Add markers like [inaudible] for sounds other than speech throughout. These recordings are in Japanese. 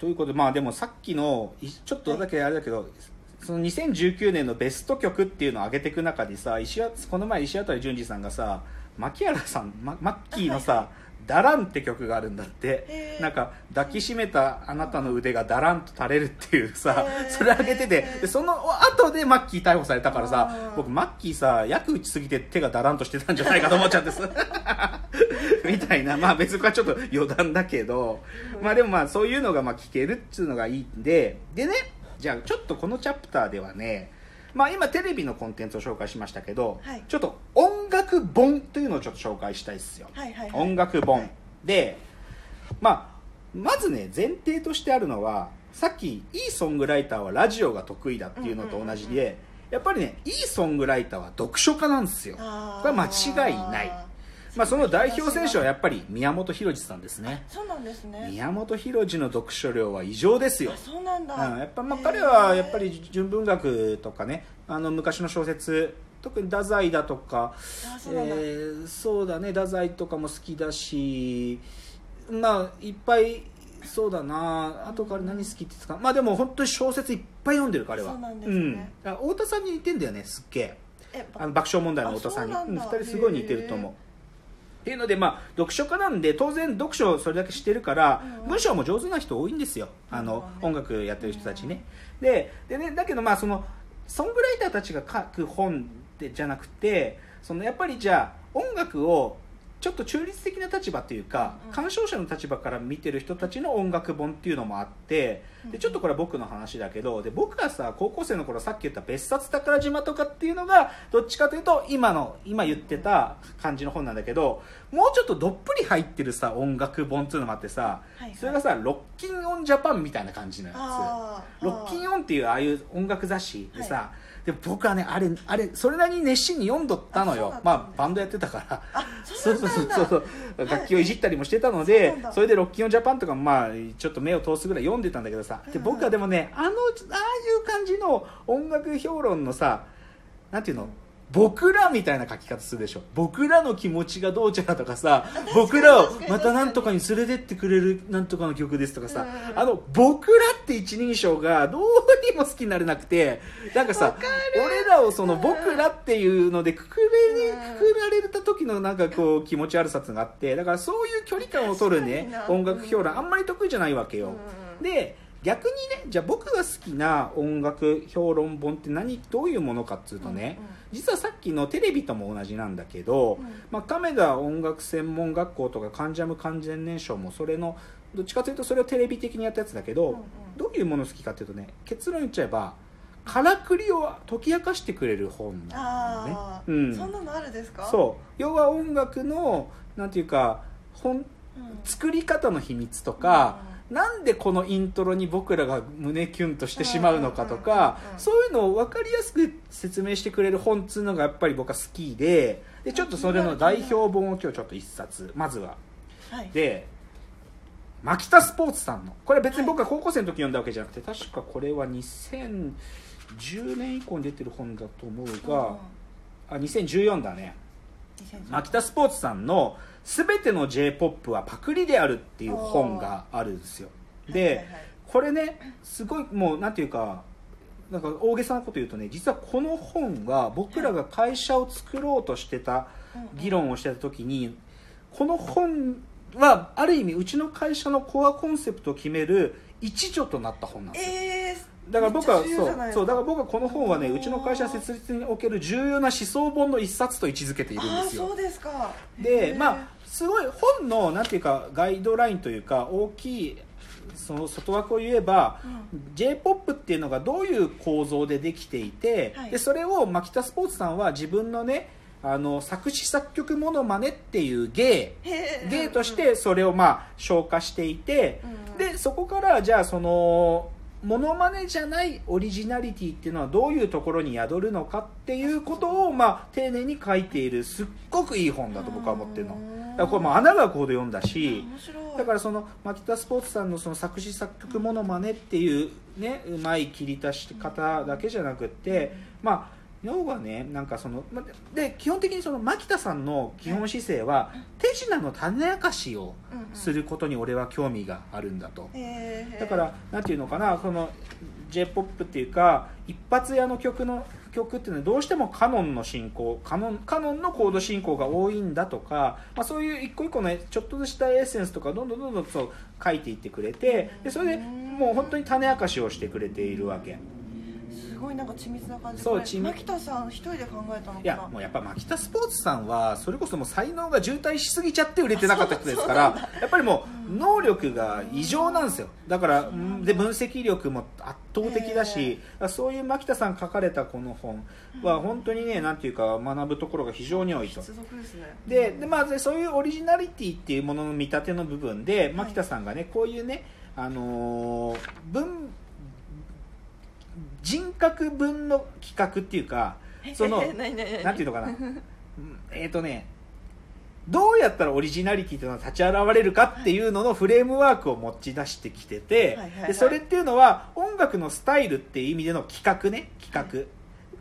ということでまあでもさっきのちょっとだけあれだけど、その2019年のベスト曲っていうのを上げていく中でさ石この前石渡淳二さんがさ牧原さん、ま、マッキーのさ、ダランって曲があるんだって。なんか抱きしめたあなたの腕がダランと垂れるっていうさそれ上げててでその後でマッキー逮捕されたからさ僕マッキーさ薬打ちすぎて手がダランとしてたんじゃないかと思っちゃってさみたいな。まあ別にこれはちょっと余談だけど。まあでもまあそういうのがまあ聞けるっていうのがいいんで。でねじゃあちょっとこのチャプターではねまあ今テレビのコンテンツを紹介しましたけど、はい。ちょっと音楽本というのをちょっと紹介したいですよ、はいはいはい。音楽本、はいでまあまずね前提としてあるのはさっきいいソングライターはラジオが得意だっていうのと同じうんうんうんでやっぱりねいいソングライターは読書家なんですよ。これは間違いないまあその代表選手はやっぱり宮本浩次さんですね。そうなんですね。宮本浩次の読書量は異常ですよ。あそうなんだ、うん、やっぱまあ彼はやっぱり純文学とかねあの昔の小説特に太宰だとかあそえーそうだね太宰とかも好きだしまあいっぱいそうだなあとから何好きって言ってたか。まあでも本当に小説いっぱい読んでる彼は。そうなんですね。うん、あ太田さんに似てんだよねすっげえ。えあの爆笑問題の太田さんに。あそうなんだ。2人すごい似てると思うっていうのでまあ読書家なんで当然読書をそれだけしてるから、うんうん。文章も上手な人多いんですよ。あの、うん音楽やってる人たちね、ででねだけどまあそのソングライターたちが書く本でじゃなくてそのやっぱりじゃあ音楽をちょっと中立的な立場っていうか、うん。うん鑑賞者の立場から見てる人たちの音楽本っていうのもあってでちょっとこれは僕の話だけどで僕がさ高校生の頃さっき言った別冊宝島とかっていうのがどっちかというと今の今言ってた感じの本なんだけどもうちょっとどっぷり入ってるさ音楽本っていうのもあってさ、はいはい。それがさ「ロッキンオンジャパン」みたいな感じのやつ。ロッキンオンっていうああいう音楽雑誌でさ、で僕はねあれあれそれなりに熱心に読んどったのよ。あそうだったんだ。まあバンドやってたから。あそそうう。そうそうそう。楽器をいじったりもしてたのでそれでロッキンオンジャパンとかもまあちょっと目を通すぐらい読んでたんだけどさ。でうん。僕はでもねあのああいう感じの音楽評論のさなんていうの？僕らみたいな書き方するでしょ。僕らの気持ちがどうちゃらとかさ僕らをまたなんとかに連れてってくれるなんとかの曲ですとかさうんあの僕らって一人称がどうにも好きになれなくてなんかさ俺らをそのうん。僕らっていうのでくくれにうん。くくられた時のなんかこう気持ち悪さっていうのがあってだからそういう距離感を取るね音楽評論あんまり得意じゃないわけよ。うん。で逆にねじゃあ僕が好きな音楽評論本って何どういうものかっつうとね、うんうん。実はさっきのテレビとも同じなんだけど、うん。まあ、亀田音楽専門学校とか関ジャム完全燃焼もそれのどっちかというとそれをテレビ的にやったやつだけど、うんうん。どういうもの好きかっていうとね結論言っちゃえばからくりを解き明かしてくれる本なのね。うん。そんなのあるですか？そう。要は音楽のなんていうか本うん、作り方の秘密とか、なんでこのイントロに僕らが胸キュンとしてしまうのかとかそういうのを分かりやすく説明してくれる本っつうのがやっぱり僕は好きででちょっとそれの代表本を今日ちょっと一冊まずは。はい。で牧田スポーツさんの。これ別に僕が高校生の時読んだわけじゃなくて確かこれは2010年以降に出てる本だと思うがあ2014だね。2010牧田スポーツさんの「すべての j p o p はパクリである」っていう本があるんですよ。で、これねすごいもうなんていうかなんか大げさなこと言うとね実はこの本は僕らが会社を作ろうとしてた議論をしてた時にこの本はある意味うちの会社のコアコンセプトを決める一助となった本なんですよ。えー、だから僕はそうそうだから僕はこの本はねうちの会社設立における重要な思想本の一冊と位置づけているんですよ。そうですか。でまああすごい本のなんていうかガイドラインというか大きいその外枠を言えば、j p o p っていうのがどういう構造でできていて、はい。でそれを牧田スポーツさんは自分のねあの作詞作曲モノマネっていう芸。芸としてそれをまあ消化していて、うん。でそこからじゃあそのモノマネじゃないオリジナリティっていうのはどういうところに宿るのかっていうことをまあ丁寧に書いているすっごくいい本だと僕は思ってるの。だからこれもう穴がこうで読んだしだからその牧田スポーツさんのその作詞作曲モノマネっていうねうまい切り出し方だけじゃなくってまあ要はねなんかそのまで基本的にその牧田さんの基本姿勢は、手品の種明かしをすることに俺は興味があるんだと、だからなんていうのかなその j p o p っていうか一発屋の曲の曲っていうのはどうしてもカノンの進行カノンカノンのコード進行が多いんだとか、まあ、そういう一個一個のちょっとしたエッセンスとかどんどんどんどんそう書いていってくれてでそれでもう本当に種明かしをしてくれているわけ。ごいなんか緻密な感じそう緻密。牧田さん一人で考えたのかいやもうやっぱ牧田スポーツさんはそれこそもう才能が渋滞しすぎちゃって売れてなかった人ですから [laughs] やっぱりもう能力が異常なんですよ。だからで分析力も圧倒的だしそういう牧田さん書かれたこの本は本当にねなんていうか学ぶところが非常に多いと。でで、まあ、そういうオリジナリティっていうものの見立ての部分で牧田さんがねこういうねあのー、文人格分の企画っていうかそのなんていうのかな。えっとねどうやったらオリジナリティというのは立ち現れるかっていうののフレームワークを持ち出してきてて、でそれっていうのは音楽のスタイルっていう意味での企画ね企画、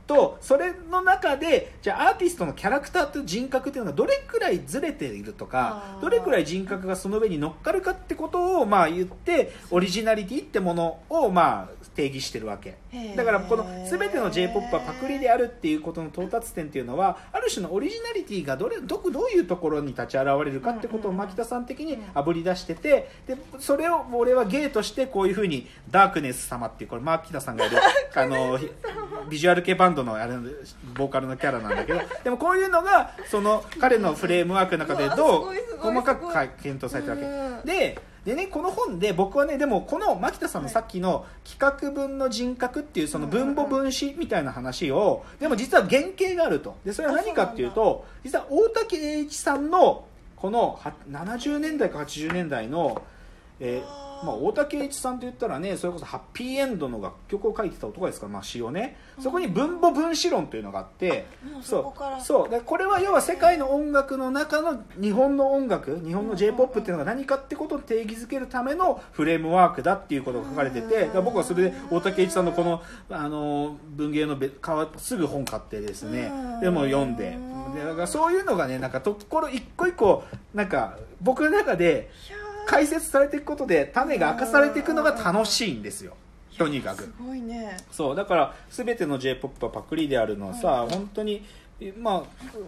とそれの中でじゃあアーティストのキャラクターと人格っていうのがどれくらいずれているとかどれくらい人格がその上に乗っかるかってことをまあ言ってオリジナリティってものをまあ定義してるわけ。だからこの全ての j p o p はパクリであるっていうことの到達点っていうのはある種のオリジナリティがどれどどういうところに立ち現れるかってことを牧田さん的にあぶり出しててでそれを俺は芸としてこういうふうにダークネス様っていうこれ牧田さんがいる [laughs] あのビジュアル系バンドのあれボーカルのキャラなんだけど [laughs] でもこういうのがその彼のフレームワークの中でどう細かく検討されてるわけ。ででねこの本で僕はねでもこの牧田さんのさっきの企画文の人格っていうその分母分子みたいな話をでも実は原型があると。でそれは何かっていうと実は大竹栄一さんのこの70年代か80年代の、えーまあ、大竹栄一さんと言ったらねそれこそハッピーエンドの楽曲を書いてた男ですから、まあ、詩をね。そこに分母分子論というのがあって、うん、そう。そう。でこれは要は世界の音楽の中の日本の音楽日本の j p o p っていうのが何かってことを定義づけるためのフレームワークだっていうことが書かれてて僕はそれで大竹栄一さんのこのあの文芸のすぐ本買ってですねでも読んで。でだからそういうのがねなんかところ一個一個なんか僕の中で。解説されていくことで種が明かされていくのが楽しいんですよ。とにかく。すごいね。そうだから全ての j p o p はパクリであるのはさ、はい、本当にま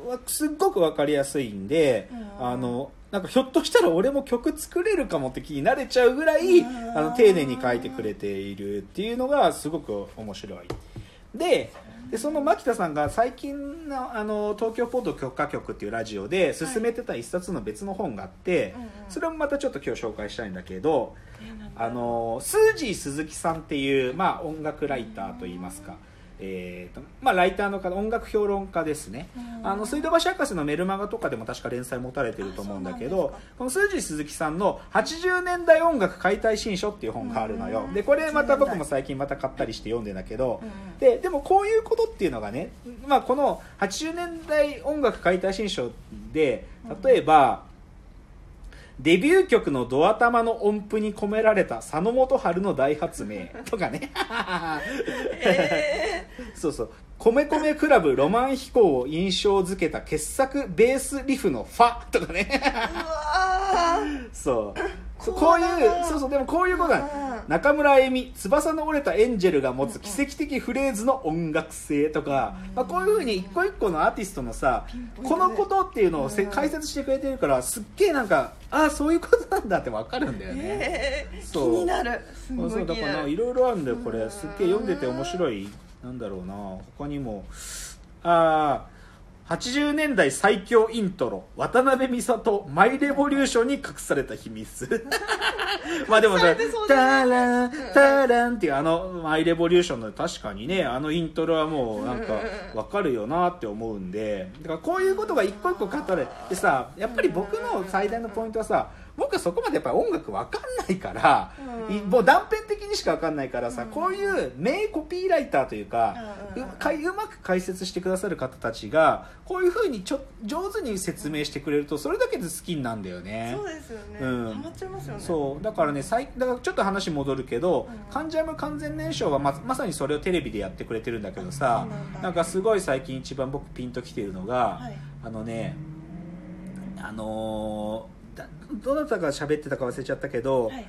あすっごく分かりやすいんで、あのなんかひょっとしたら俺も曲作れるかもって気になれちゃうぐらい、あの丁寧に書いてくれているっていうのがすごく面白い。ででその牧田さんが最近のあの東京ポート許可局っていうラジオで進めてた一冊の別の本があって、はい、それもまたちょっと今日紹介したいんだけど、あのスージー鈴木さんっていう、まあ、音楽ライターといいますか、えーとまあ、ライターの方音楽評論家ですね、あの水道橋博士のメルマガとかでも確か連載持たれてると思うんだけどこの数字鈴木さんの「80年代音楽解体新書」っていう本があるのよ。でこれまた僕も最近また買ったりして読んでんだけどででもこういうことっていうのがね、まあ、この80年代音楽解体新書で例えば、デビュー曲のドア玉の音符に込められた佐野元春の大発明とかね、[laughs] えー、そうそう。米米クラブロマン飛行を印象づけた傑作ベースリフのファとかね。そう。こういうそうそうでもこういうことだ。中村恵美翼の折れたエンジェルが持つ奇跡的フレーズの音楽性とか、まあ、こういうふうに一個一個のアーティストのさこのことっていうのを解説してくれてるからすっげえなんかああそういうことなんだって分かるんだよね、えー、そう。気になる。そうだからいろいろあるんだよこれ。すっげえ読んでて面白いなんだろうな他にも。ああ80年代最強イントロ渡辺美里マイレボリューションに隠された秘密。[laughs] まあでもさ「タランタラン」っていうあのマイレボリューションの確かにねあのイントロはもうなんか分かるよなって思うんで。だからこういうことが一個一個語れでさやっぱり僕の最大のポイントはさ僕はそこまでやっぱり音楽分かんないから、うん、もう断片的にしか分かんないからさ、うん、こういう名コピーライターというか、うまく解説してくださる方たちがこういうふうにちょ上手に説明してくれるとそれだけで好きになるんだよね。そうですよね、うん。ハマっちゃいますよね。そう。だからね最だからちょっと話戻るけどうん「関ジャム完全燃焼はま」まさにそれをテレビでやってくれてるんだけどさなんかすごい最近一番僕ピンときてるのが、はい。あのねあのーだどなたが喋ってたか忘れちゃったけど、はいはい、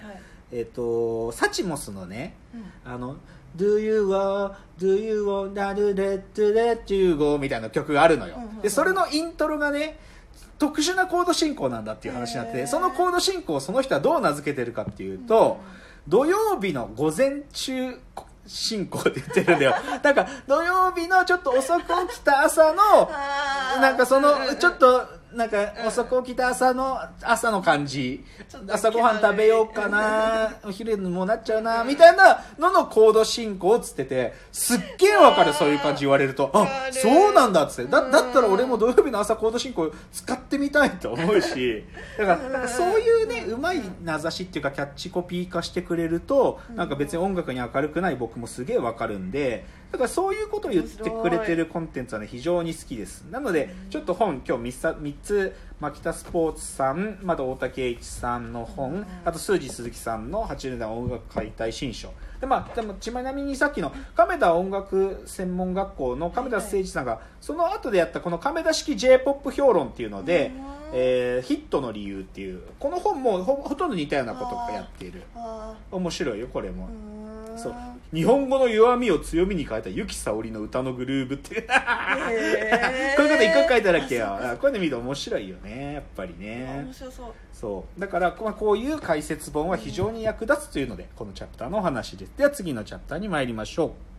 えっ、とサチモスのねうん。あの「Do you want Do you want to let let you go」みたいな曲があるのよ。でそれのイントロがね特殊なコード進行なんだっていう話になってそのコード進行をその人はどう名付けてるかっていうと、土曜日の午前中進行って言ってるんだよ。[laughs] なんか土曜日のちょっと遅く起きた朝のなんかそのちょっとなんか遅く起きた朝の朝の感じ。朝ごはん食べようかな。[laughs] お昼にもうなっちゃうな。みたいなののコード進行っつっててすっげえわかるそういう感じ言われると。あそうなんだっつって。だったら俺も土曜日の朝コード進行使ってみたいと思うし。[laughs] だからそういうねうまい名指しっていうかキャッチコピー化してくれるとなんか別に音楽に明るくない僕もすげえわかるんでだからそういうことを言ってくれてるコンテンツはね非常に好きです。なのでちょっと本今日 3, さ三つ牧田スポーツさんまた大竹栄一さんの本あと数字鈴木さんの80年代音楽解体新書。でまあでもちなみにさっきの亀田音楽専門学校の亀田誠一さんがその後でやったこの亀田式 j p o p 評論っていうのでうん。えーヒットの理由っていうこの本もほほとんど似たようなことをやっている。あ面白いよこれもそう。日本語の弱みを強みに変えた由紀さおりの歌のグルーブって。こういうこと一個書いただけよ。あこういうの見ると面白いよね。やっぱりあね面白そう。そう。だから、まあ、こういう解説本は非常に役立つというのでこのチャプターのお話です。では次のチャプターに参りましょう